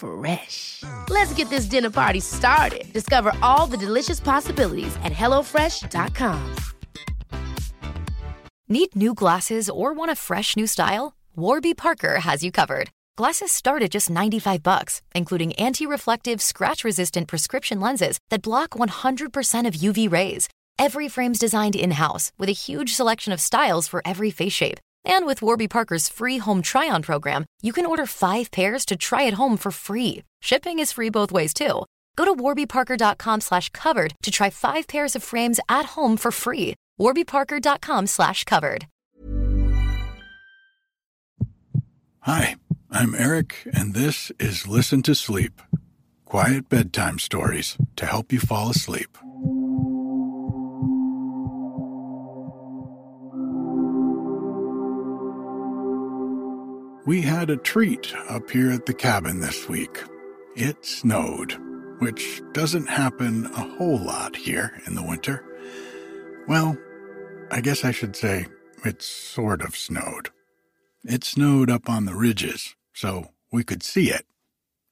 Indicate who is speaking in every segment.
Speaker 1: Fresh. Let's get this dinner party started. Discover all the delicious possibilities at hellofresh.com.
Speaker 2: Need new glasses or want a fresh new style? Warby Parker has you covered. Glasses start at just 95 bucks, including anti-reflective, scratch-resistant prescription lenses that block 100% of UV rays. Every frame's designed in-house with a huge selection of styles for every face shape. And with Warby Parker's free home try-on program, you can order 5 pairs to try at home for free. Shipping is free both ways too. Go to warbyparker.com slash covered to try 5 pairs of frames at home for free. warbyparker.com slash covered.
Speaker 3: Hi, I'm Erik, and this is Listen to Sleep quiet bedtime stories to help you fall asleep. We had a treat up here at the cabin this week. It snowed, which doesn't happen a whole lot here in the winter. Well, I guess I should say it sort of snowed. It snowed up on the ridges, so we could see it.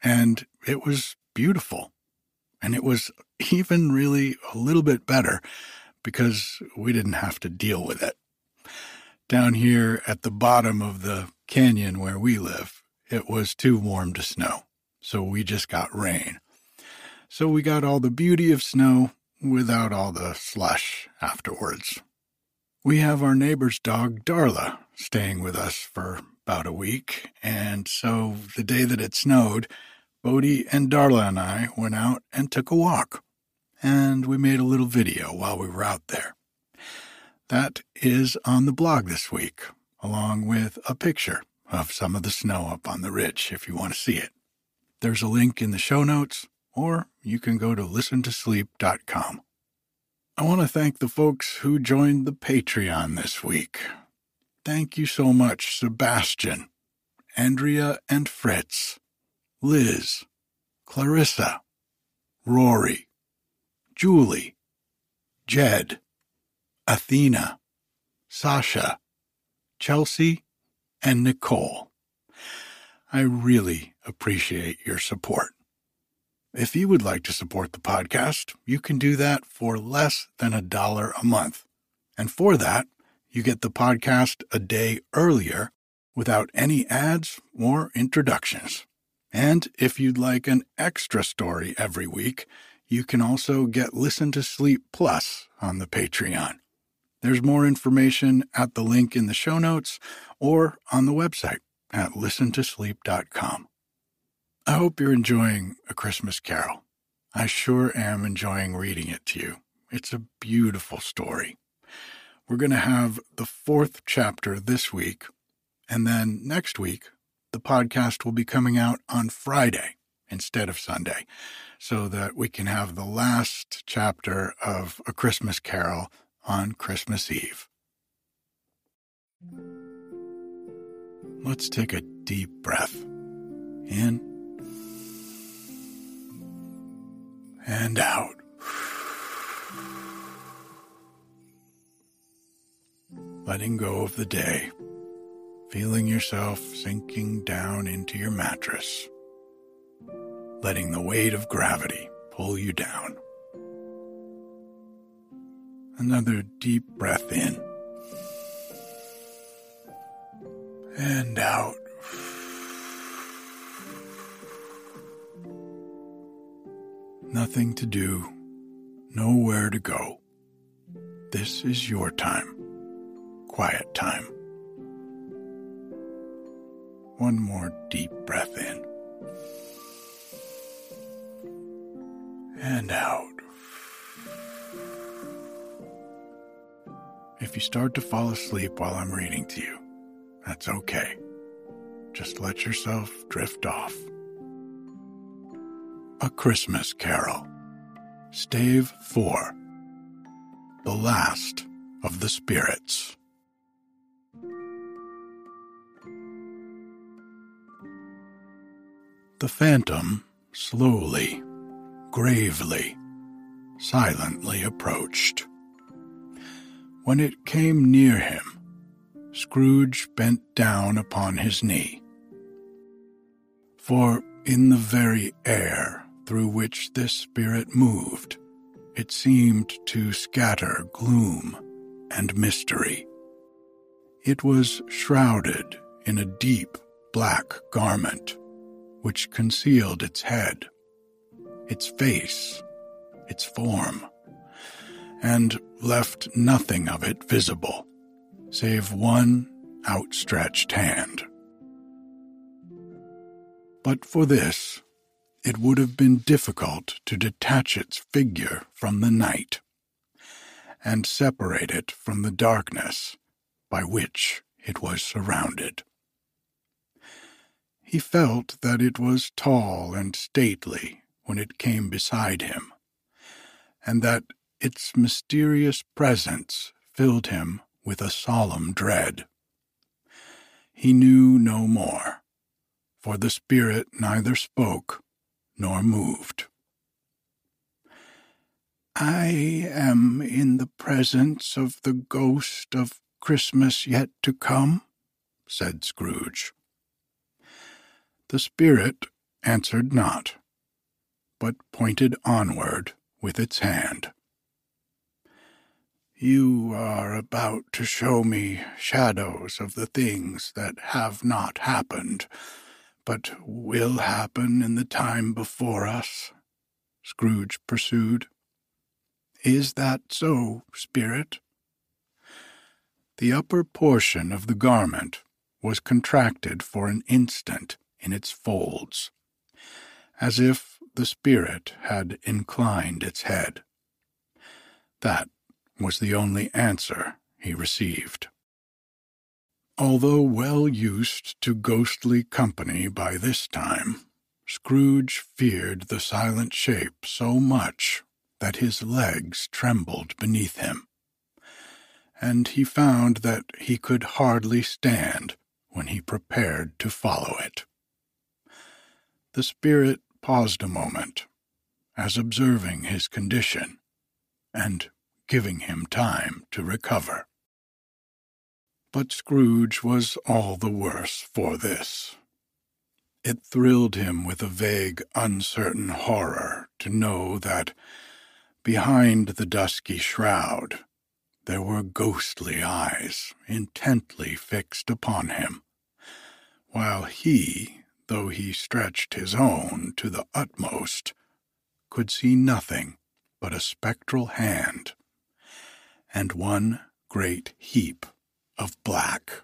Speaker 3: And it was beautiful. And it was even really a little bit better because we didn't have to deal with it. Down here at the bottom of the canyon where we live, it was too warm to snow, so we just got rain. So we got all the beauty of snow without all the slush afterwards. We have our neighbor's dog, Darla, staying with us for about a week, and so the day that it snowed, Bodie and Darla and I went out and took a walk, and we made a little video while we were out there. That is on the blog this week, along with a picture of some of the snow up on the ridge if you want to see it. There's a link in the show notes, or you can go to listentosleep.com. I want to thank the folks who joined the Patreon this week. Thank you so much, Sebastian, Andrea and Fritz, Liz, Clarissa, Rory, Julie, Jed, Athena, Sasha, Chelsea, and Nicole. I really appreciate your support. If you would like to support the podcast, you can do that for less than a dollar a month. And for that, you get the podcast a day earlier without any ads or introductions. And if you'd like an extra story every week, you can also get Listen to Sleep Plus on the Patreon. There's more information at the link in the show notes or on the website at listentosleep.com. I hope you're enjoying A Christmas Carol. I sure am enjoying reading it to you. It's a beautiful story. We're going to have the fourth chapter this week, and then next week, the podcast will be coming out on Friday instead of Sunday, so that we can have the last chapter of A Christmas Carol on Christmas Eve. Let's take a deep breath in and out. Letting go of the day, feeling yourself sinking down into your mattress, letting the weight of gravity pull you down. Another deep breath in and out. Nothing to do, nowhere to go. This is your time, quiet time. One more deep breath in and out. If you start to fall asleep while I'm reading to you, that's okay. Just let yourself drift off. A Christmas Carol. Stave 4. The Last of the Spirits. The phantom slowly, gravely, silently approached. When it came near him, Scrooge bent down upon his knee. For in the very air through which this spirit moved, it seemed to scatter gloom and mystery. It was shrouded in a deep black garment, which concealed its head, its face, its form, and left nothing of it visible, save one outstretched hand. But for this, it would have been difficult to detach its figure from the night and separate it from the darkness by which it was surrounded. He felt that it was tall and stately when it came beside him, and that its mysterious presence filled him with a solemn dread. He knew no more, for the spirit neither spoke nor moved. I am in the presence of the ghost of Christmas yet to come, said Scrooge. The spirit answered not, but pointed onward with its hand. You are about to show me shadows of the things that have not happened, but will happen in the time before us, Scrooge pursued. Is that so, Spirit? The upper portion of the garment was contracted for an instant in its folds, as if the spirit had inclined its head. That was the only answer he received. Although well used to ghostly company by this time, Scrooge feared the silent shape so much that his legs trembled beneath him, and he found that he could hardly stand when he prepared to follow it. The spirit paused a moment, as observing his condition, and giving him time to recover. But Scrooge was all the worse for this. It thrilled him with a vague, uncertain horror to know that behind the dusky shroud there were ghostly eyes intently fixed upon him, while he, though he stretched his own to the utmost, could see nothing but a spectral hand and one great heap of black.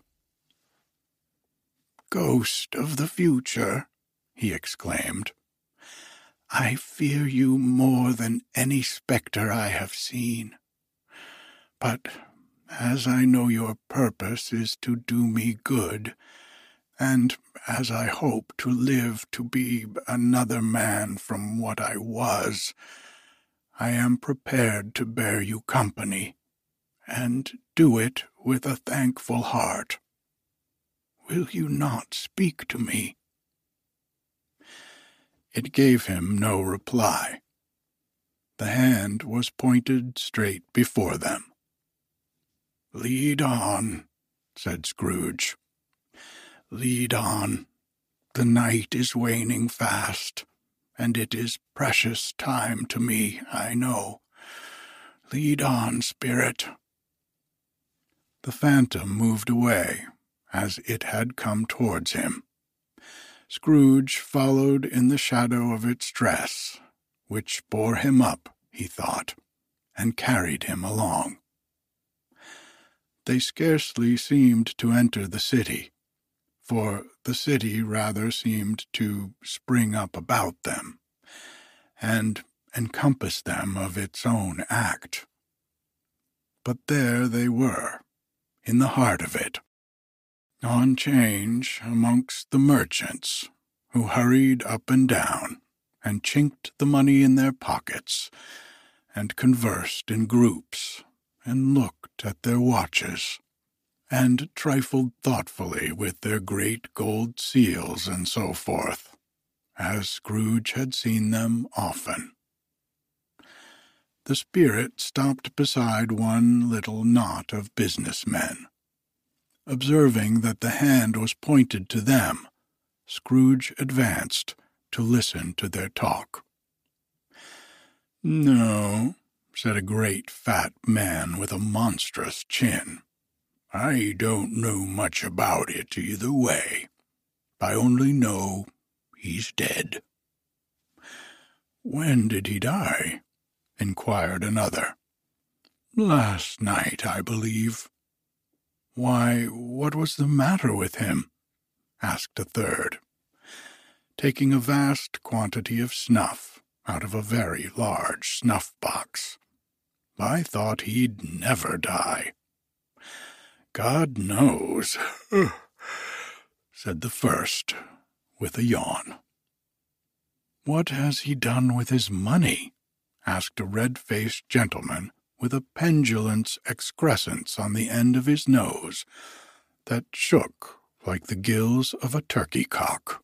Speaker 3: Ghost of the future, he exclaimed, I fear you more than any spectre I have seen. But as I know your purpose is to do me good, and as I hope to live to be another man from what I was, I am prepared to bear you company and do it with a thankful heart. Will you not speak to me? It gave him no reply, The hand was pointed straight before them. Lead on, said Scrooge. Lead on. The night is waning fast, and it is precious time to me, I know. Lead on, spirit. The phantom moved away, as it had come towards him. Scrooge followed in the shadow of its dress, which bore him up, he thought, and carried him along. They scarcely seemed to enter the city, for the city rather seemed to spring up about them, and encompass them of its own act. But there they were, in the heart of it, on change amongst the merchants, who hurried up and down, and chinked the money in their pockets, and conversed in groups, and looked at their watches, and trifled thoughtfully with their great gold seals and so forth, as Scrooge had seen them often. The spirit stopped beside one little knot of business men. Observing that the hand was pointed to them, Scrooge advanced to listen to their talk. No, said a great fat man with a monstrous chin. I don't know much about it either way. I only know he's dead. When did he die? Inquired another. Last night, I believe. Why, what was the matter with him? asked a third, taking a vast quantity of snuff out of a very large snuff box. I thought he'd never die. God knows, said the first, with a yawn. What has he done with his money? Asked a red faced gentleman with a pendulous excrescence on the end of his nose that shook like the gills of a turkey cock.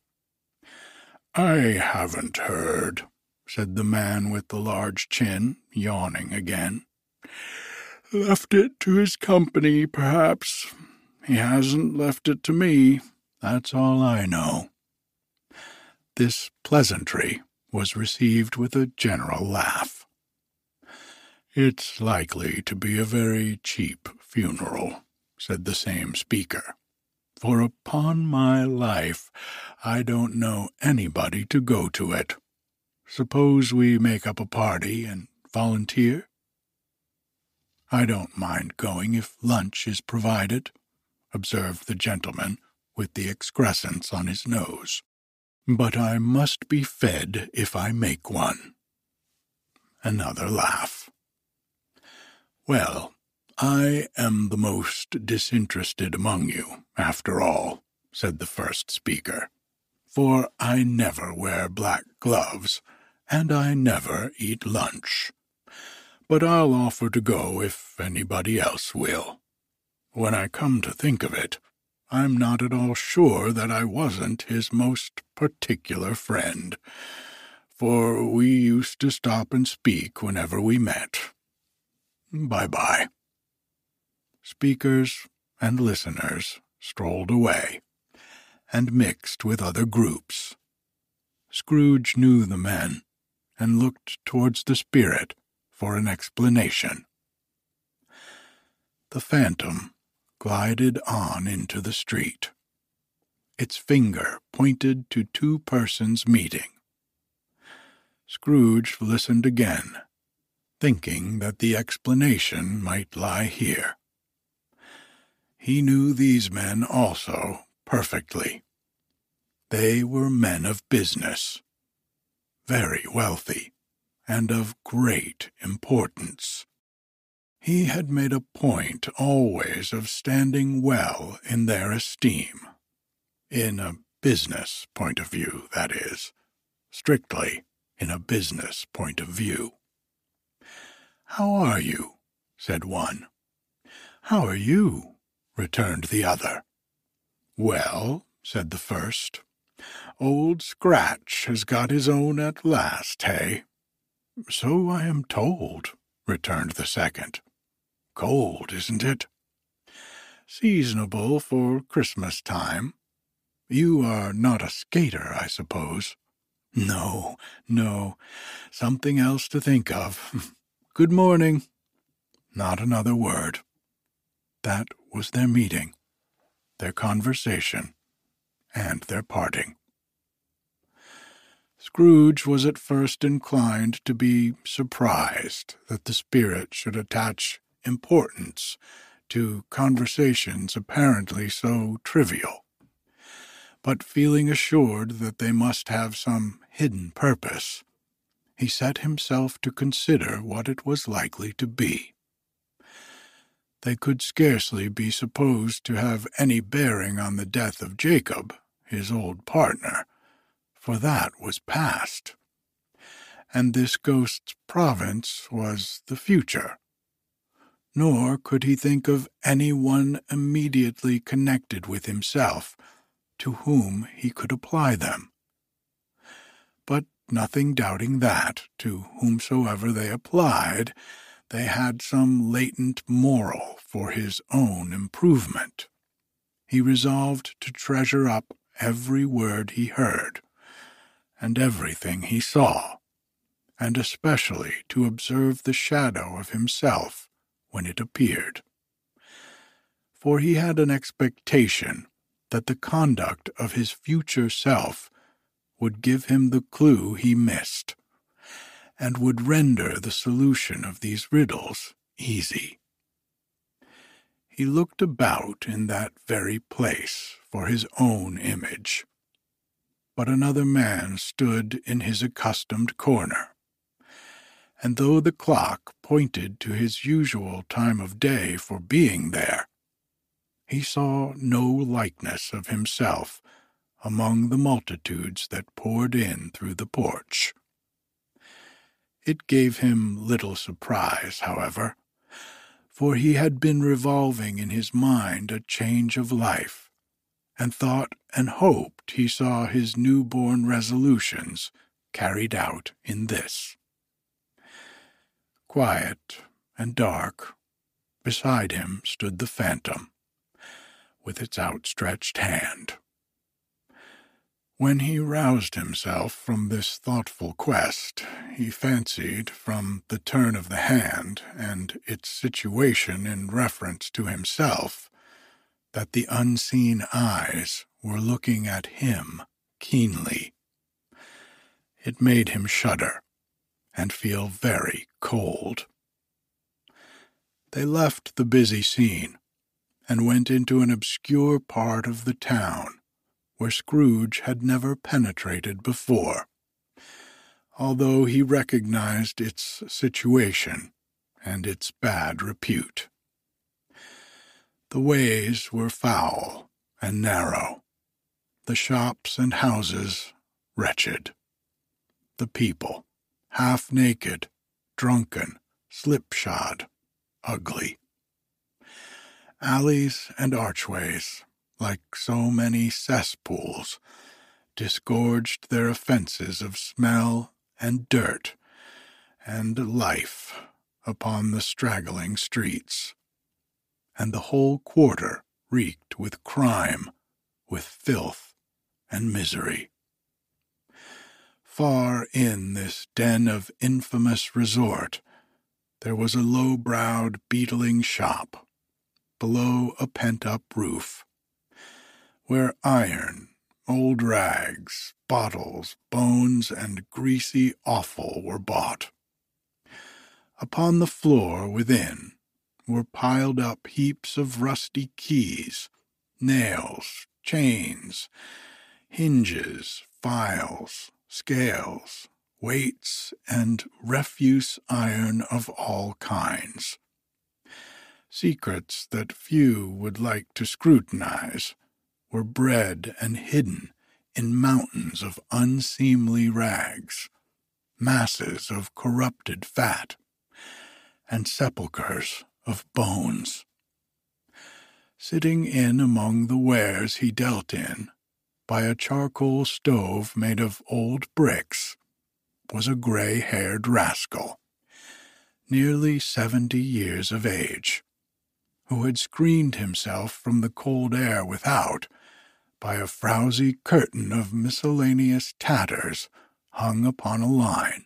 Speaker 3: I haven't heard, said the man with the large chin, yawning again. Left it to his company, perhaps. He hasn't left it to me. That's all I know. This pleasantry was received with a general laugh. It's likely to be a very cheap funeral, said the same speaker, for upon my life I don't know anybody to go to it. Suppose we make up a party and volunteer? I don't mind going if lunch is provided, observed the gentleman with the excrescence on his nose. But I must be fed if I make one. Another laugh. Well, I am the most disinterested among you, after all, said the first speaker, for I never wear black gloves, and I never eat lunch but I'll offer to go if anybody else will. When I come to think of it, I'm not at all sure that I wasn't his most particular friend, for we used to stop and speak whenever we met. Bye bye. Speakers and listeners strolled away and mixed with other groups. Scrooge knew the men and looked towards the spirit for an explanation. The phantom glided on into the street. Its finger pointed to two persons meeting. Scrooge listened again, thinking that the explanation might lie here. He knew these men also perfectly. They were men of business, very wealthy and of great importance. He had made a point always of standing well in their esteem. In a business point of view, that is. Strictly in a business point of view. How are you? said one. How are you? returned the other. Well, said the first, Old Scratch has got his own at last, hey? So I am told, returned the second. Cold, isn't it? Seasonable for Christmas time. You are not a skater, I suppose. No, no, something else to think of. Good morning. Not another word. That was their meeting, their conversation, and their parting. Scrooge was at first inclined to be surprised that the spirit should attach importance to conversations apparently so trivial. But feeling assured that they must have some hidden purpose, he set himself to consider what it was likely to be. They could scarcely be supposed to have any bearing on the death of Jacob, his old partner, for that was past. And this ghost's province was the future. Nor could he think of any one immediately connected with himself to whom he could apply them. But nothing doubting that, to whomsoever they applied, they had some latent moral for his own improvement. He resolved to treasure up every word he heard, and everything he saw, and especially to observe the shadow of himself when it appeared. For he had an expectation that the conduct of his future self would give him the clue he missed, and would render the solution of these riddles easy. He looked about in that very place for his own image, but another man stood in his accustomed corner. And though the clock pointed to his usual time of day for being there, he saw no likeness of himself among the multitudes that poured in through the porch. It gave him little surprise, however, for he had been revolving in his mind a change of life and thought and hoped he saw his new-born resolutions carried out in this. Quiet and dark, beside him stood the phantom, with its outstretched hand. When he roused himself from this thoughtful quest, he fancied, from the turn of the hand and its situation in reference to himself, that the unseen eyes were looking at him keenly. It made him shudder and feel very cold. They left the busy scene and went into an obscure part of the town where Scrooge had never penetrated before, although he recognized its situation and its bad repute. The ways were foul and narrow, the shops and houses wretched, the people half naked, drunken, slipshod, ugly. Alleys and archways, like so many cesspools, disgorged their offences of smell and dirt and life upon the straggling streets and the whole quarter reeked with crime, with filth and misery. Far in this den of infamous resort, there was a low browed, beetling shop, below a pent up roof, where iron, old rags, bottles, bones, and greasy offal were bought. Upon the floor within were piled up heaps of rusty keys, nails, chains, hinges, files, scales, weights, and refuse iron of all kinds. Secrets that few would like to scrutinize were bred and hidden in mountains of unseemly rags, masses of corrupted fat, and sepulchres of bones. Sitting in among the wares he dealt in, by a charcoal stove made of old bricks, was a gray haired rascal, nearly seventy years of age, who had screened himself from the cold air without by a frowsy curtain of miscellaneous tatters hung upon a line,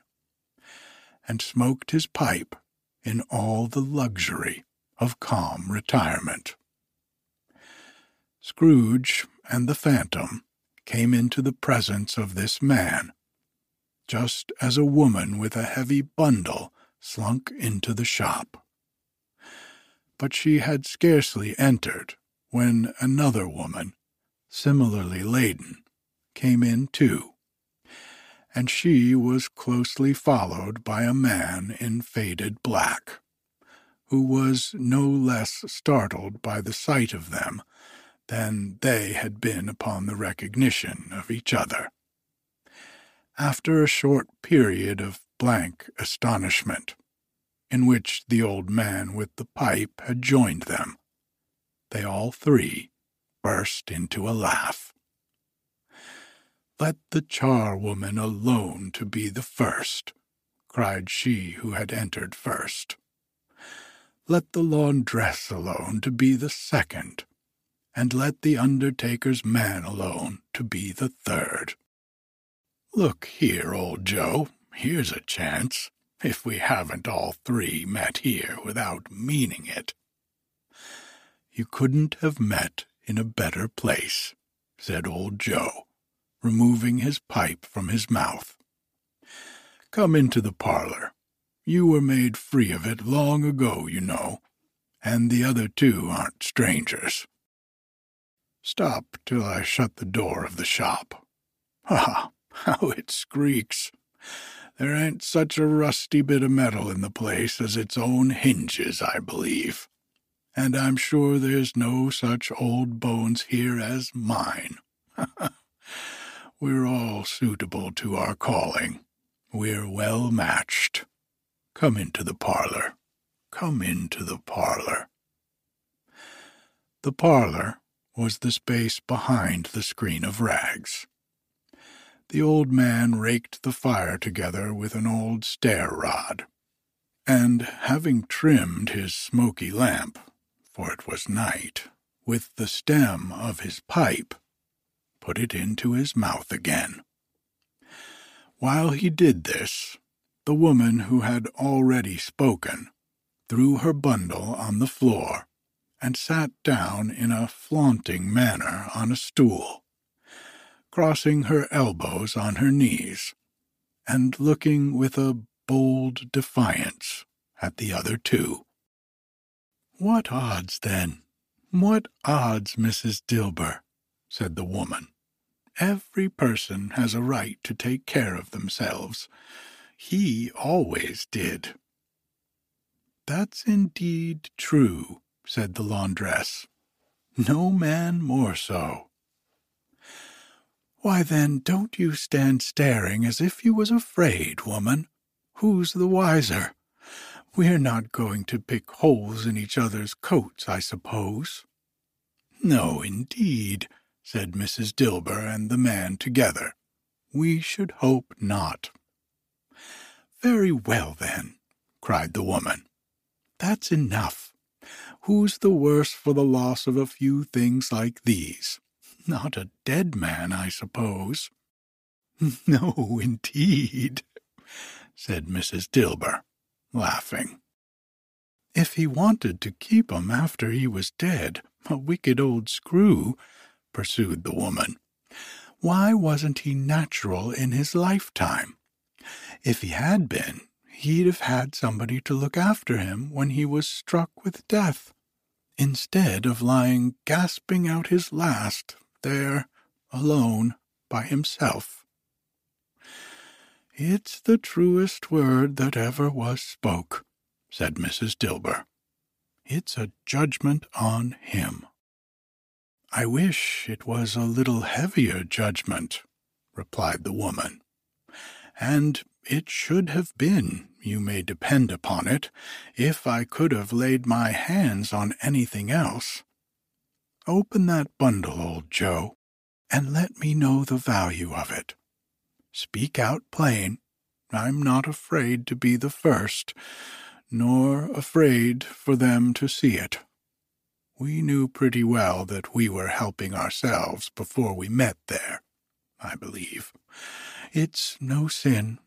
Speaker 3: and smoked his pipe in all the luxury of calm retirement. Scrooge and the phantom came into the presence of this man, just as a woman with a heavy bundle slunk into the shop. But she had scarcely entered when another woman, similarly laden, came in too, and she was closely followed by a man in faded black, who was no less startled by the sight of them than they had been upon the recognition of each other. After a short period of blank astonishment, in which the old man with the pipe had joined them, they all three burst into a laugh. Let the charwoman alone to be the first, cried she who had entered first. Let the laundress alone to be the second, and let the undertaker's man alone to be the third. Look here, old Joe, here's a chance, if we haven't all three met here without meaning it. You couldn't have met in a better place, said old Joe, removing his pipe from his mouth. Come into the parlor. You were made free of it long ago, you know, and the other two aren't strangers. Stop till I shut the door of the shop. Ha! How it squeaks! There ain't such a rusty bit of metal in the place as its own hinges, I believe. And I'm sure there's no such old bones here as mine. We're all suitable to our calling. We're well matched. Come into the parlor. Come into the parlor. The parlor was the space behind the screen of rags. The old man raked the fire together with an old stair rod, and having trimmed his smoky lamp, for it was night, with the stem of his pipe, put it into his mouth again. While he did this, the woman who had already spoken threw her bundle on the floor and sat down in a flaunting manner on a stool, crossing her elbows on her knees, and looking with a bold defiance at the other two. What odds, then? What odds, Mrs. Dilber? said the woman. Every person has a right to take care of themselves. He always did. That's indeed true, said the laundress. No man more so. Why, then, don't you stand staring as if you was afraid, woman. Who's the wiser? We're not going to pick holes in each other's coats, I suppose. No, indeed, said Mrs. Dilber and the man together. We should hope not. Very well, then, cried the woman. That's enough. Who's the worse for the loss of a few things like these? Not a dead man, I suppose. No, indeed, said Mrs. Dilber, laughing. If he wanted to keep 'em after he was dead, a wicked old screw, pursued the woman, why wasn't he natural in his lifetime? If he had been, he'd have had somebody to look after him when he was struck with death instead of lying gasping out his last there alone by himself. It's the truest word that ever was spoke, said Mrs. Dilber. It's a judgment on him. I wish it was a little heavier judgment, replied the woman. And it should have been, you may depend upon it, if I could have laid my hands on anything else. Open that bundle, old Joe, and let me know the value of it. Speak out plain, I'm not afraid to be the first, nor afraid for them to see it. We knew pretty well that we were helping ourselves before we met there, I believe. It's no sin.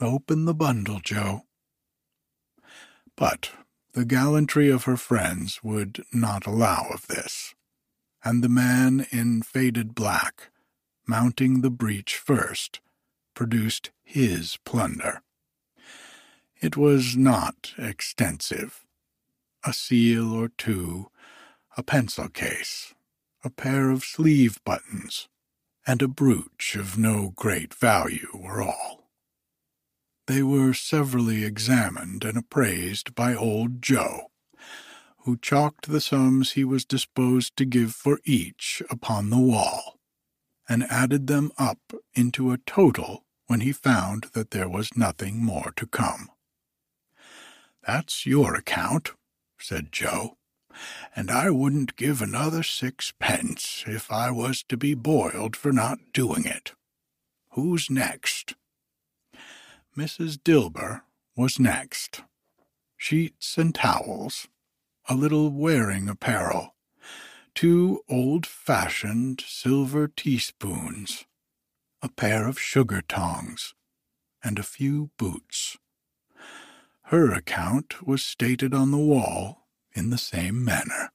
Speaker 3: Open the bundle, Joe. But the gallantry of her friends would not allow of this, and the man in faded black, mounting the breach first, produced his plunder. It was not extensive. A seal or two, a pencil case, a pair of sleeve buttons, and a brooch of no great value were all. They were severally examined and appraised by old Joe, who chalked the sums he was disposed to give for each upon the wall, and added them up into a total when he found that there was nothing more to come. That's your account, said Joe, and I wouldn't give another sixpence if I was to be boiled for not doing it. Who's next? Mrs. Dilber was next. Sheets and towels, a little wearing apparel, two old-fashioned silver teaspoons, a pair of sugar tongs, and a few boots. Her account was stated on the wall in the same manner.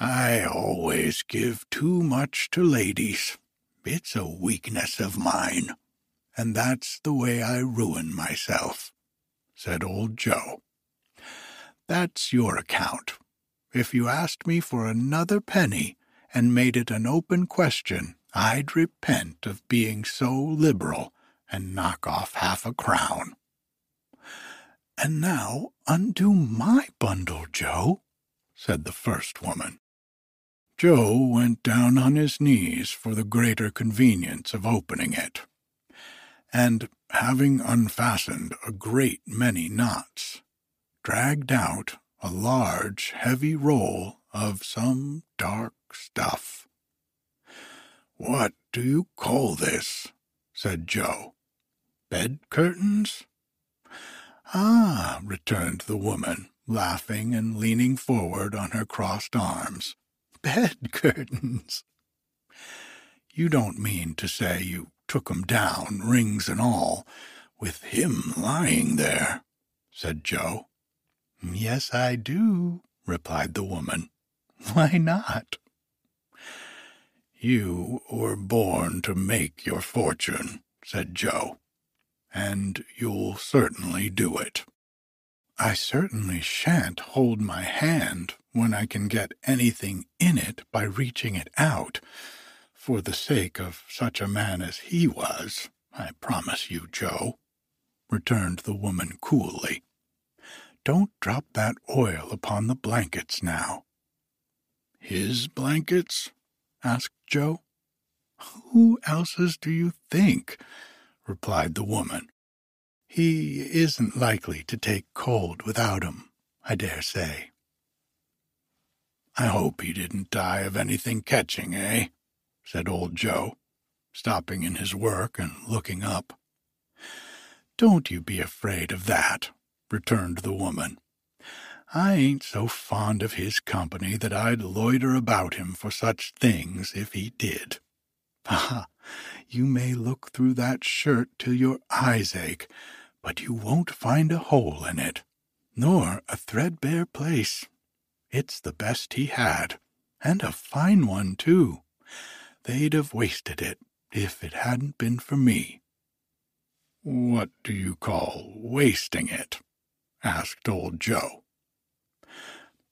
Speaker 3: I always give too much to ladies. It's a weakness of mine and that's the way I ruin myself, said old Joe. That's your account. If you asked me for another penny and made it an open question, I'd repent of being so liberal and knock off half a crown. And now undo my bundle, Joe, said the first woman. Joe went down on his knees for the greater convenience of opening it and, having unfastened a great many knots, dragged out a large, heavy roll of some dark stuff. What do you call this? said Joe. Bed curtains? Ah, returned the woman, laughing and leaning forward on her crossed arms. Bed curtains. You don't mean to say you took 'em down, rings and all, with him lying there, said Joe. Yes, I do, replied the woman. Why not? You were born to make your fortune, said Joe, and you'll certainly do it. I certainly shan't hold my hand when I can get anything in it by reaching it out, for the sake of such a man as he was, I promise you, Joe, returned the woman coolly. Don't drop that oil upon the blankets now. His blankets? asked Joe. Who else's do you think? Replied the woman. He isn't likely to take cold without 'em, I dare say. I hope he didn't die of anything catching, eh? said old Joe, stopping in his work and looking up. Don't you be afraid of that, returned the woman. I ain't so fond of his company that I'd loiter about him for such things if he did. Ah, you may look through that shirt till your eyes ache, but you won't find a hole in it, nor a threadbare place. It's the best he had, and a fine one, too. They'd have wasted it if it hadn't been for me. What do you call wasting it? asked old Joe.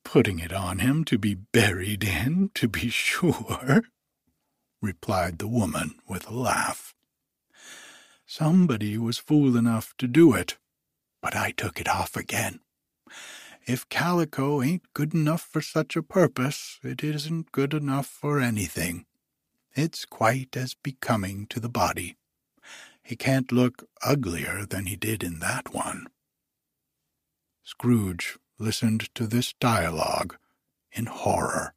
Speaker 3: Putting it on him to be buried in, to be sure, replied the woman with a laugh. Somebody was fool enough to do it, but I took it off again. If calico ain't good enough for such a purpose, it isn't good enough for anything. It's quite as becoming to the body. He can't look uglier than he did in that one. Scrooge listened to this dialogue in horror.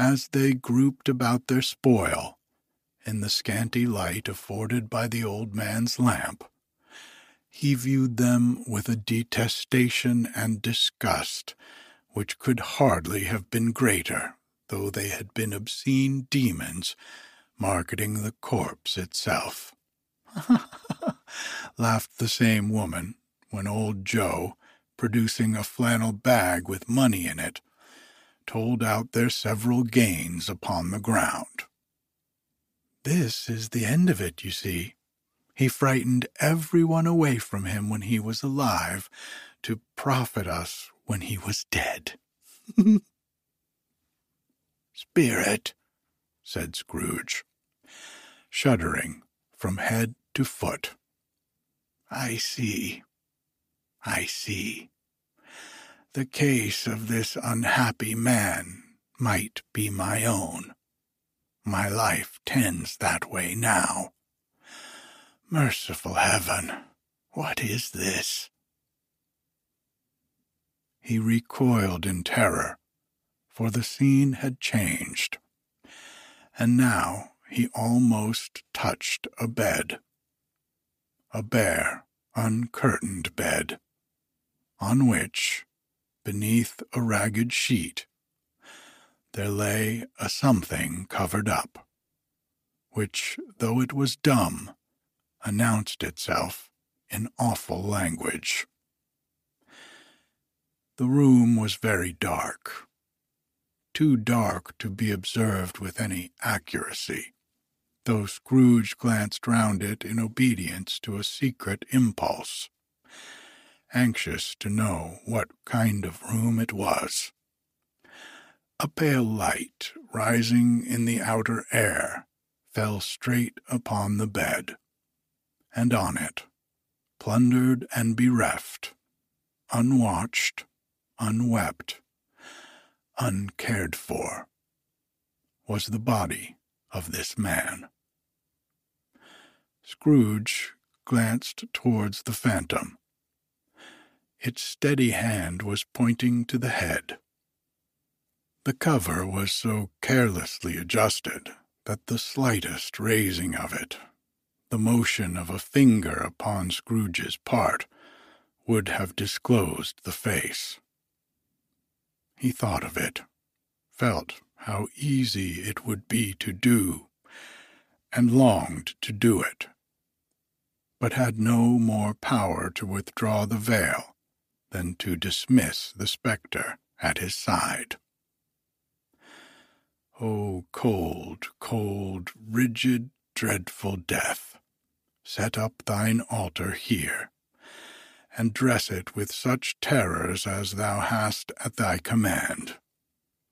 Speaker 3: As they grouped about their spoil, in the scanty light afforded by the old man's lamp, he viewed them with a detestation and disgust which could hardly have been greater, though they had been obscene demons marketing the corpse itself. laughed the same woman when old Joe, producing a flannel bag with money in it, told out their several gains upon the ground. This is the end of it, you see. He frightened everyone away from him when he was alive to profit us when he was dead. Spirit, said Scrooge, shuddering from head to foot. I see. I see. The case of this unhappy man might be my own. My life tends that way now. Merciful heaven, what is this? He recoiled in terror, for the scene had changed, and now he almost touched a bed a bare, uncurtained bed, on which, beneath a ragged sheet, there lay a something covered up, which, though it was dumb, announced itself in awful language. The room was very dark, too dark to be observed with any accuracy though Scrooge glanced round it in obedience to a secret impulse, anxious to know what kind of room it was. A pale light, rising in the outer air, fell straight upon the bed, and on it, plundered and bereft, unwatched, unwept, uncared for, was the body of this man. Scrooge glanced towards the phantom. Its steady hand was pointing to the head. The cover was so carelessly adjusted that the slightest raising of it, the motion of a finger upon Scrooge's part, would have disclosed the face. He thought of it, felt how easy it would be to do, and longed to do it, but had no more power to withdraw the veil than to dismiss the spectre at his side. O oh, cold, cold, rigid, dreadful death, set up thine altar here, and dress it with such terrors as thou hast at thy command.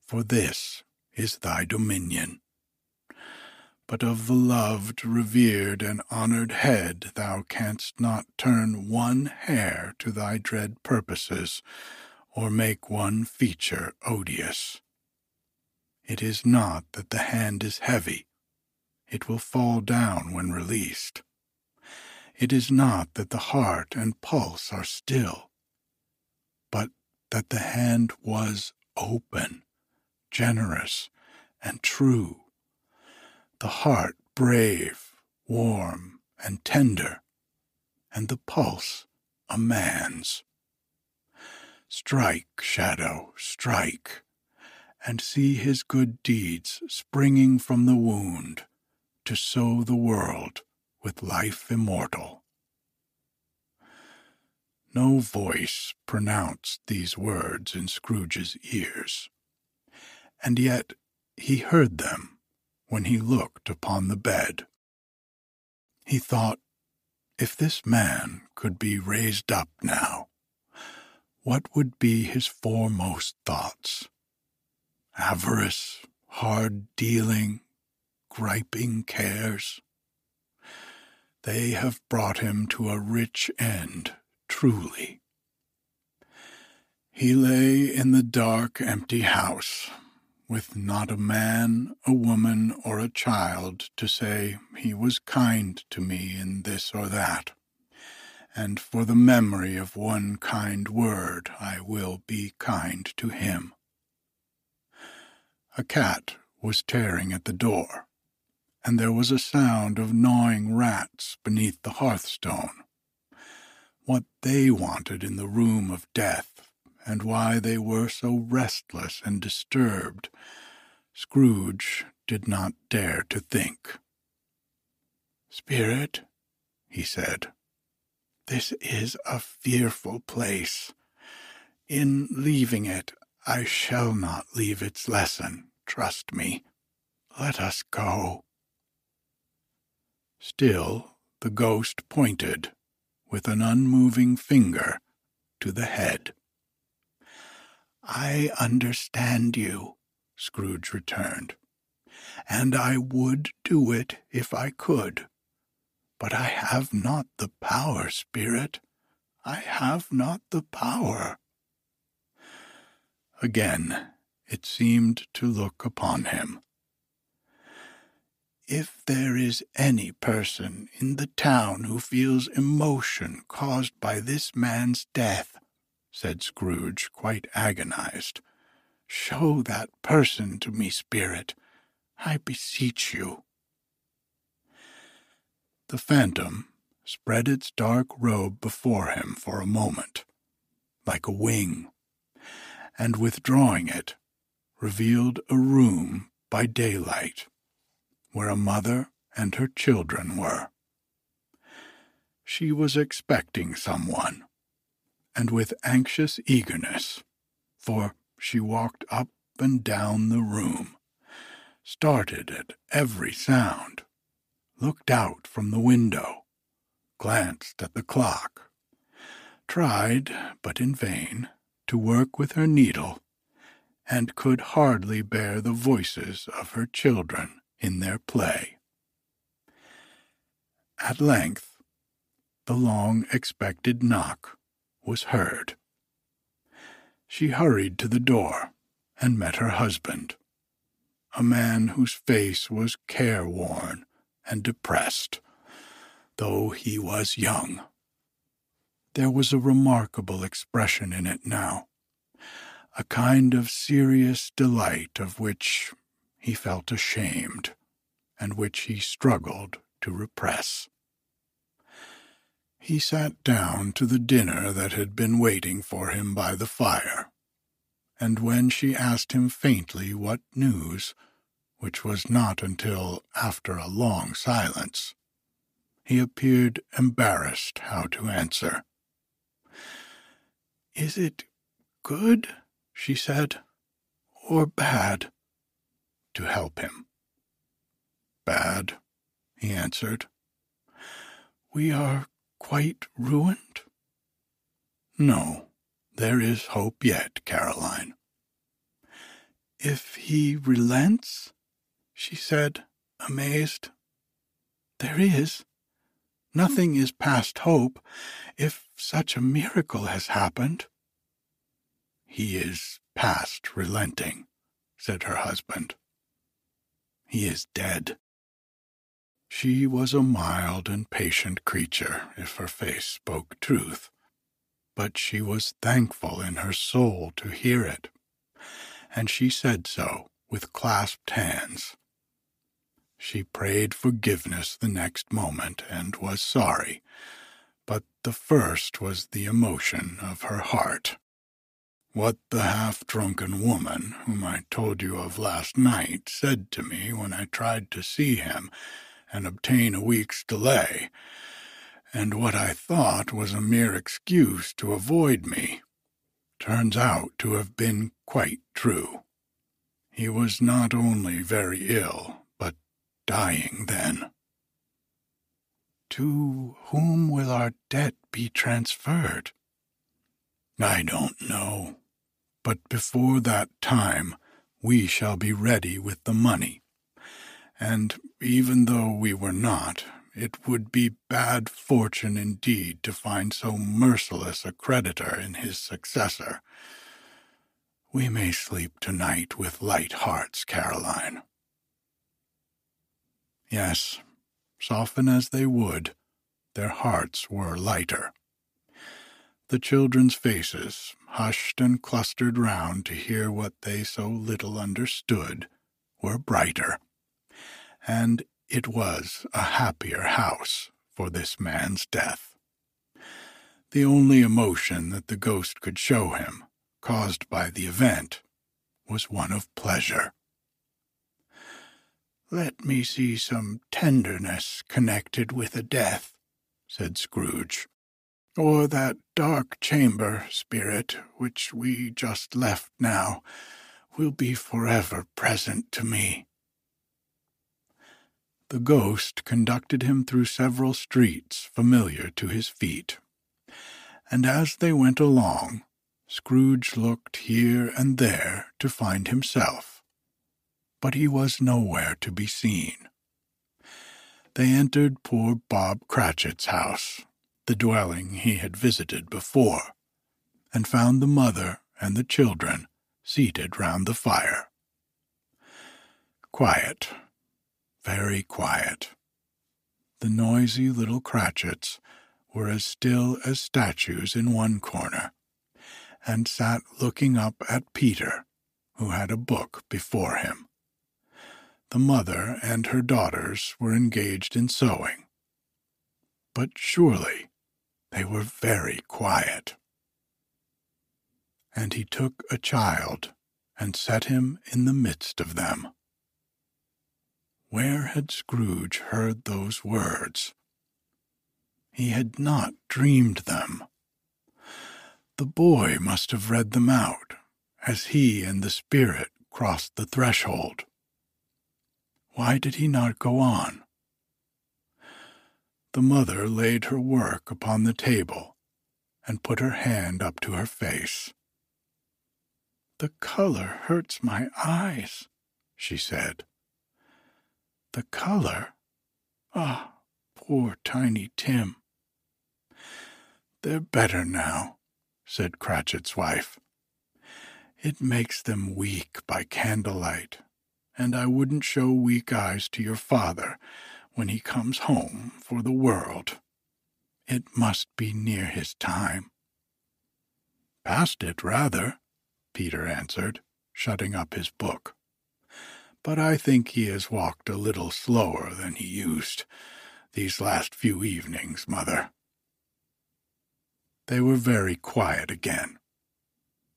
Speaker 3: For this is thy dominion. But of the loved, revered, and honored head thou canst not turn one hair to thy dread purposes, or make one feature odious. It is not that the hand is heavy, it will fall down when released. It is not that the heart and pulse are still, but that the hand was open generous, and true, the heart brave, warm, and tender, and the pulse a man's. Strike, shadow, strike, and see his good deeds springing from the wound to sow the world with life immortal. No voice pronounced these words in Scrooge's ears and yet he heard them when he looked upon the bed. He thought, if this man could be raised up now, what would be his foremost thoughts? Avarice, hard dealing, griping cares? They have brought him to a rich end, truly. He lay in the dark, empty house, with not a man, a woman, or a child to say he was kind to me in this or that, and for the memory of one kind word I will be kind to him. A cat was tearing at the door, and there was a sound of gnawing rats beneath the hearthstone. What they wanted in the room of death, and why they were so restless and disturbed, Scrooge did not dare to think. Spirit, he said, this is a fearful place. In leaving it, I shall not leave its lesson, trust me. Let us go. Still, the ghost pointed, with an unmoving finger, to the head. I understand you, Scrooge returned, and I would do it if I could. But I have not the power, Spirit. I have not the power. Again it seemed to look upon him. If there is any person in the town who feels emotion caused by this man's death, said Scrooge, quite agonized, show that person to me, Spirit, I beseech you. The phantom spread its dark robe before him for a moment, like a wing, and withdrawing it, revealed a room by daylight, where a mother and her children were. She was expecting someone, and with anxious eagerness, for she walked up and down the room, started at every sound, looked out from the window, glanced at the clock, tried, but in vain, to work with her needle, and could hardly bear the voices of her children in their play. At length, the long expected knock was heard. She hurried to the door and met her husband, a man whose face was careworn and depressed, though he was young. There was a remarkable expression in it now, a kind of serious delight of which he felt ashamed, and which he struggled to repress. He sat down to the dinner that had been waiting for him by the fire, and when she asked him faintly what news, which was not until after a long silence. He appeared embarrassed how to answer. Is it good, she said, or bad? To help him. Bad, he answered. We are quite ruined? No, there is hope yet, Caroline. If he relents? she said, amazed. There is. Nothing is past hope if such a miracle has happened. He is past relenting, said her husband. He is dead. She was a mild and patient creature, if her face spoke truth, but she was thankful in her soul to hear it, and she said so with clasped hands. She prayed forgiveness the next moment and was sorry, but the first was the emotion of her heart. What the half drunken woman, whom I told you of last night, said to me when I tried to see him and obtain a week's delay, and what I thought was a mere excuse to avoid me, turns out to have been quite true. He was not only very ill, but dying then. To whom will our debt be transferred? I don't know, but before that time we shall be ready with the money. And even though we were not, it would be bad fortune indeed to find so merciless a creditor in his successor. We may sleep tonight with light hearts, Caroline. Yes, soften as they would, their hearts were lighter. The children's faces, hushed and clustered round to hear what they so little understood, were brighter, and it was a happier house for this man's death. The only emotion that the ghost could show him, caused by the event, was one of pleasure. Let me see some tenderness connected with a death, said Scrooge, or that dark chamber spirit which we just left now will be forever present to me. The ghost conducted him through several streets familiar to his feet, and as they went along, Scrooge looked here and there to find himself, but he was nowhere to be seen. They entered poor Bob Cratchit's house, the dwelling he had visited before, and found the mother and the children seated round the fire. Quiet, very quiet. The noisy little Cratchits were as still as statues in one corner, and sat looking up at Peter, who had a book before him. The mother and her daughters were engaged in sewing. But surely they were very quiet. And he took a child and set him in the midst of them. Where had Scrooge heard those words? He had not dreamed them. The boy must have read them out as he and the spirit crossed the threshold. Why did he not go on? The mother laid her work upon the table and put her hand up to her face. The color hurts my eyes, she said. The color? Ah, poor Tiny Tim. They're better now, said Cratchit's wife. It makes them weak by candlelight, and I wouldn't show weak eyes to your father when he comes home for the world. It must be near his time. Past it, rather, Peter answered, shutting up his book. But I think he has walked a little slower than he used these last few evenings, mother. They were very quiet again.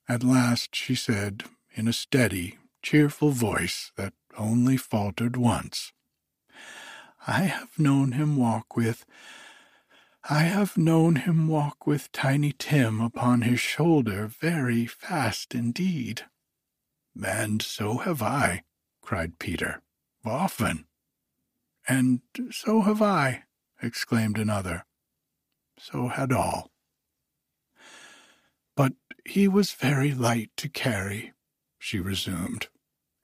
Speaker 3: At last she said, in a steady, cheerful voice that only faltered once, I have known him walk with I have known him walk with Tiny Tim upon his shoulder very fast indeed. And so have I, cried Peter. Often. And so have I, exclaimed another. So had all. But he was very light to carry, she resumed,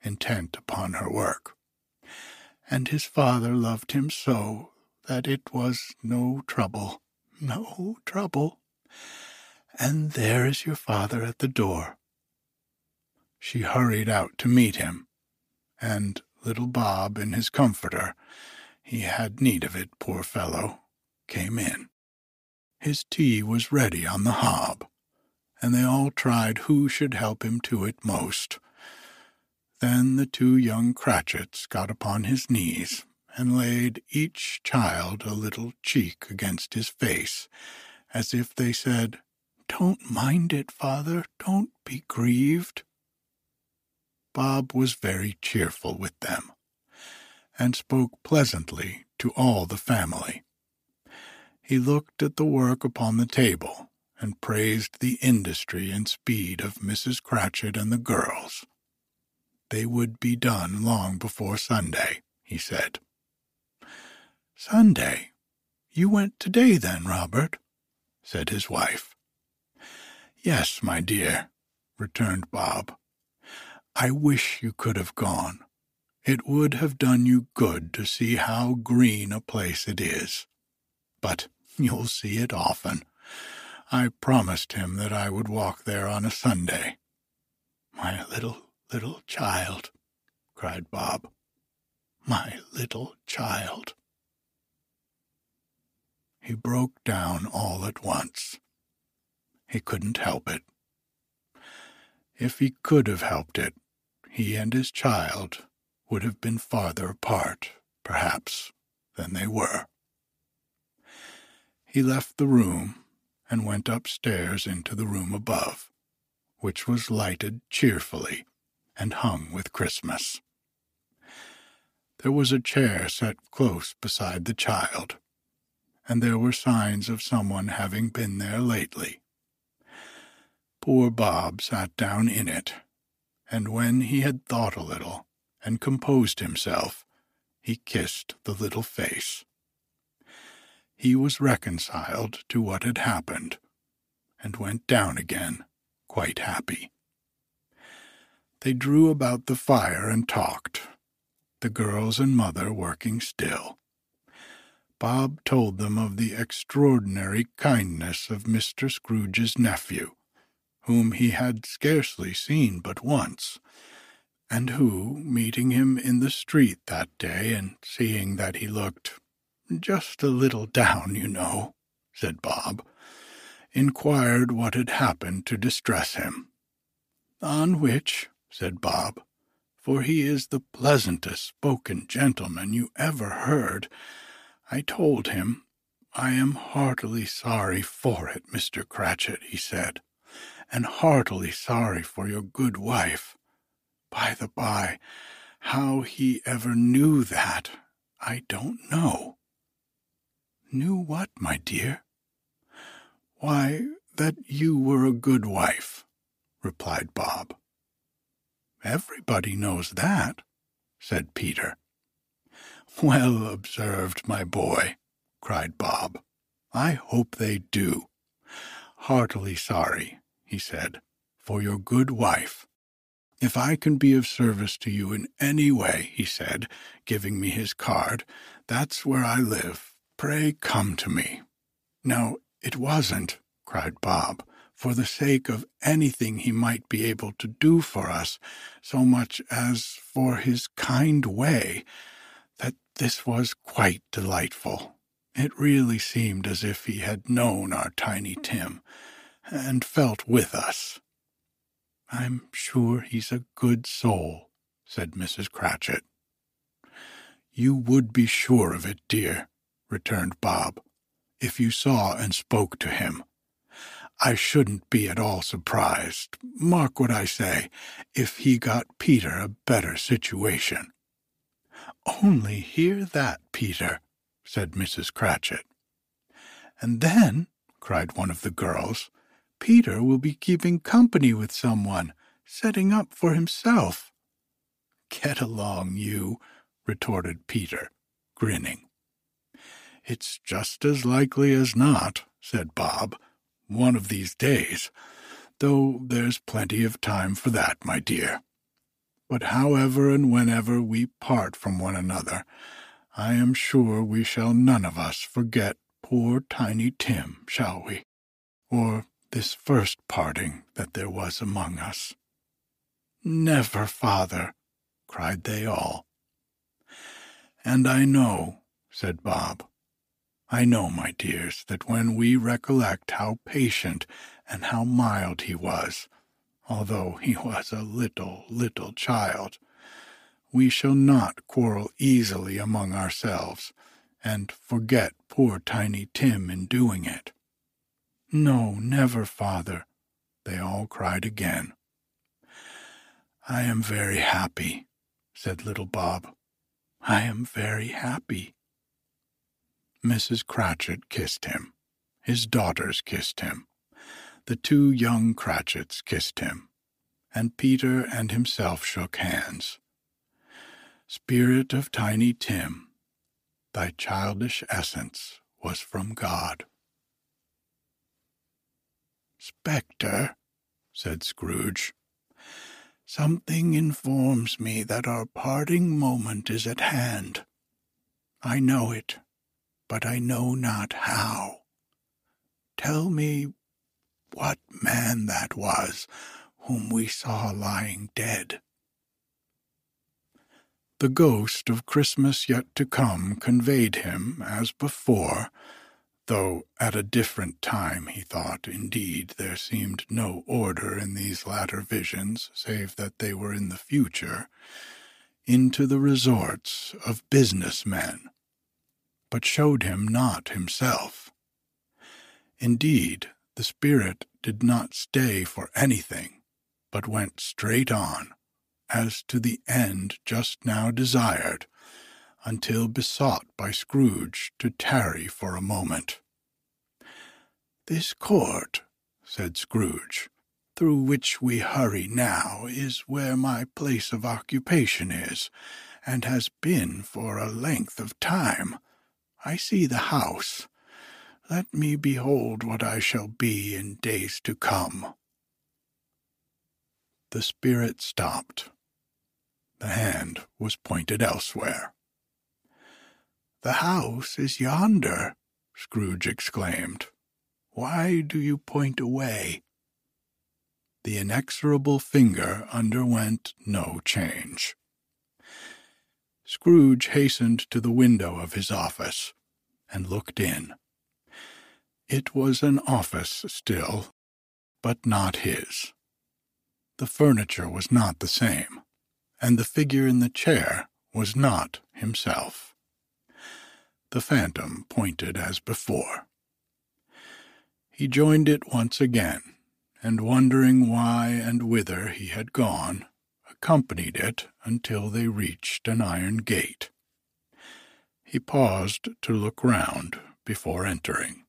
Speaker 3: intent upon her work. And his father loved him so that it was no trouble, no trouble. And there is your father at the door. She hurried out to meet him, and little Bob in his comforter, he had need of it, poor fellow, came in. His tea was ready on the hob, and they all tried who should help him to it most. Then the two young Cratchits got upon his knees and laid each child a little cheek against his face, as if they said, Don't mind it, father, don't be grieved. Bob was very cheerful with them, and spoke pleasantly to all the family. He looked at the work upon the table and praised the industry and speed of Mrs. Cratchit and the girls. They would be done long before Sunday, he said. Sunday? You went today, then, Robert? said his wife. Yes, my dear, returned Bob. I wish you could have gone. It would have done you good to see how green a place it is. But you'll see it often. I promised him that I would walk there on a Sunday. My little, little child, cried Bob. My little child. He broke down all at once. He couldn't help it. If he could have helped it, he and his child would have been farther apart, perhaps, than they were. He left the room and went upstairs into the room above, which was lighted cheerfully and hung with Christmas. There was a chair set close beside the child, and there were signs of someone having been there lately. Poor Bob sat down in it, and when he had thought a little and composed himself, he kissed the little face. He was reconciled to what had happened, and went down again, quite happy. They drew about the fire and talked, the girls and mother working still. Bob told them of the extraordinary kindness of Mr. Scrooge's nephew, whom he had scarcely seen but once, and who, meeting him in the street that day and seeing that he looked just a little down, you know, said Bob, inquired what had happened to distress him. On which, said Bob, for he is the pleasantest spoken gentleman you ever heard, I told him, I am heartily sorry for it, Mr. Cratchit, he said, and heartily sorry for your good wife. By the by, how he ever knew that, I don't know. Knew what, my dear? Why, that you were a good wife, replied Bob. Everybody knows that, said Peter. Well observed, my boy, cried Bob. I hope they do. Heartily sorry, he said, for your good wife. If I can be of service to you in any way, he said, giving me his card, that's where I live. Pray come to me. Now, it wasn't, cried Bob, for the sake of anything he might be able to do for us, so much as for his kind way that this was quite delightful. It really seemed as if he had known our Tiny Tim, and felt with us. I'm sure he's a good soul, said Mrs. Cratchit. You would be sure of it, dear, returned Bob, if you saw and spoke to him. I shouldn't be at all surprised, mark what I say, if he got Peter a better situation. Only hear that, Peter, said Mrs. Cratchit. And then, cried one of the girls, Peter will be keeping company with someone, setting up for himself. Get along, you, retorted Peter, grinning. It's just as likely as not, said Bob, one of these days, though there's plenty of time for that, my dear. But however and whenever we part from one another, I am sure we shall none of us forget poor Tiny Tim, shall we? Or this first parting that there was among us. Never, father, cried they all. And I know, said Bob, I know, my dears, that when we recollect how patient and how mild he was, although he was a little, little child, we shall not quarrel easily among ourselves, and forget poor Tiny Tim in doing it. No, never, father, they all cried again. I am very happy, said little Bob. I am very happy. Mrs. Cratchit kissed him. His daughters kissed him. The two young Cratchits kissed him. And Peter and himself shook hands. Spirit of Tiny Tim, thy childish essence was from God. Spectre, said Scrooge, something informs me that our parting moment is at hand. I know it but I know not how. Tell me what man that was whom we saw lying dead. The ghost of Christmas yet to come conveyed him, as before, though at a different time, he thought, indeed, there seemed no order in these latter visions, save that they were in the future, into the resorts of business men, but showed him not himself. Indeed, the spirit did not stay for anything, but went straight on, as to the end just now desired, until besought by Scrooge to tarry for a moment. This court, said Scrooge, through which we hurry now, is where my place of occupation is, and has been for a length of time. I see the house. Let me behold what I shall be in days to come. The spirit stopped. The hand was pointed elsewhere. The house is yonder, Scrooge exclaimed. Why do you point away? The inexorable finger underwent no change. Scrooge hastened to the window of his office and looked in. It was an office still, but not his. The furniture was not the same, and the figure in the chair was not himself. The phantom pointed as before. He joined it once again, and wondering why and whither he had gone, accompanied it until they reached an iron gate. He paused to look round before entering.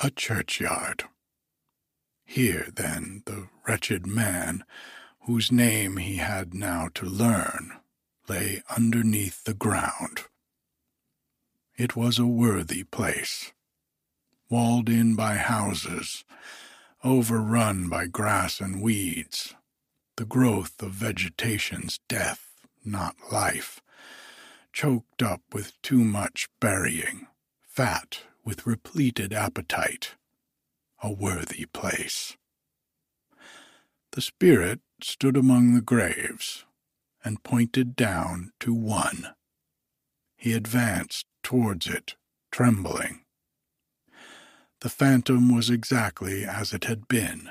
Speaker 3: A churchyard. Here, then, the wretched man, whose name he had now to learn, lay underneath the ground. It was a worthy place walled in by houses, overrun by grass and weeds, the growth of vegetation's death, not life, choked up with too much burying, fat with repleted appetite, a worthy place. The spirit stood among the graves and pointed down to one. He advanced towards it, trembling. The phantom was exactly as it had been,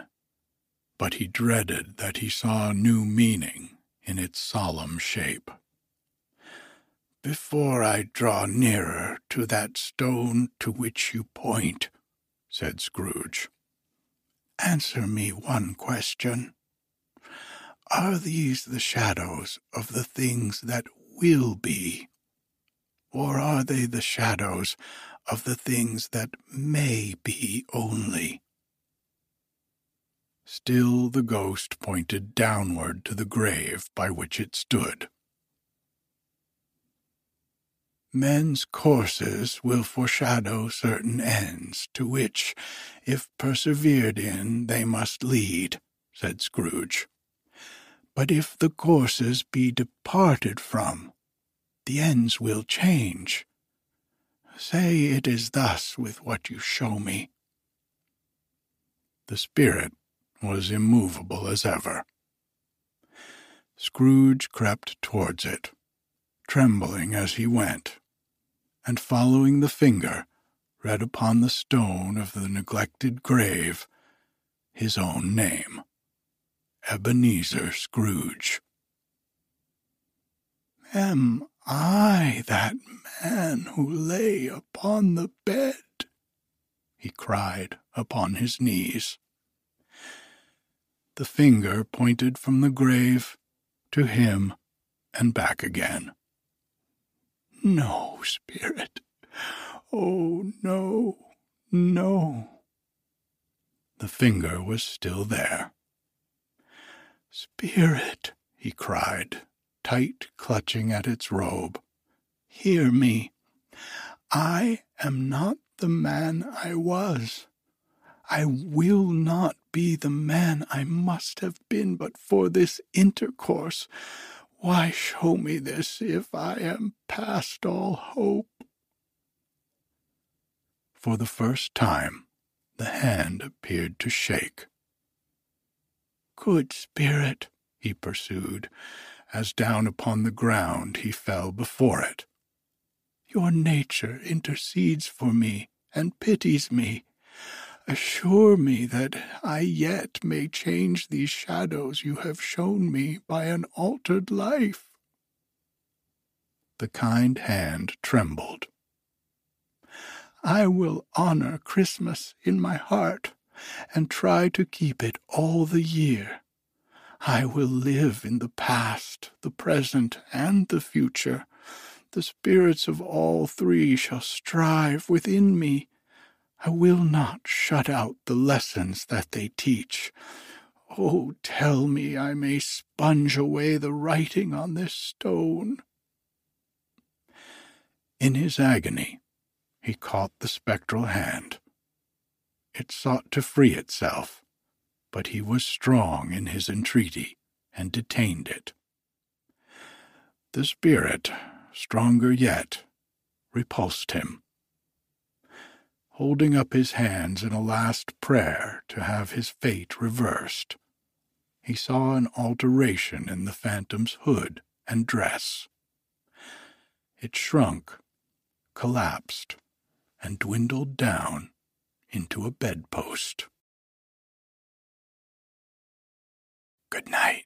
Speaker 3: but he dreaded that he saw new meaning in its solemn shape. Before I draw nearer to that stone to which you point, said Scrooge, answer me one question. Are these the shadows of the things that will be? Or are they the shadows of the things that may be only. Still the ghost pointed downward to the grave by which it stood. Men's courses will foreshadow certain ends to which, if persevered in, they must lead, said Scrooge. But if the courses be departed from, the ends will change Say it is thus with what you show me. The spirit was immovable as ever. Scrooge crept towards it, trembling as he went, and following the finger, read upon the stone of the neglected grave his own name Ebenezer Scrooge. Am I that man who lay upon the bed? he cried upon his knees. The finger pointed from the grave to him and back again. No, spirit. Oh, no, no. The finger was still there. Spirit, he cried, tight clutching at its robe. Hear me. I am not the man I was. I will not be the man I must have been but for this intercourse. Why show me this if I am past all hope? For the first time, the hand appeared to shake. Good spirit, he pursued, as down upon the ground he fell before it. Your nature intercedes for me and pities me. assure me that I yet may change these shadows you have shown me by an altered life. The kind hand trembled. I will honor Christmas in my heart and try to keep it all the year. I will live in the past, the present, and the future. The spirits of all three shall strive within me. I will not shut out the lessons that they teach. Oh, tell me I may sponge away the writing on this stone. In his agony, he caught the spectral hand. It sought to free itself, but he was strong in his entreaty and detained it. The spirit, stronger yet, repulsed him. Holding up his hands in a last prayer to have his fate reversed, he saw an alteration in the phantom's hood and dress. It shrunk, collapsed, and dwindled down into a bedpost. Good night.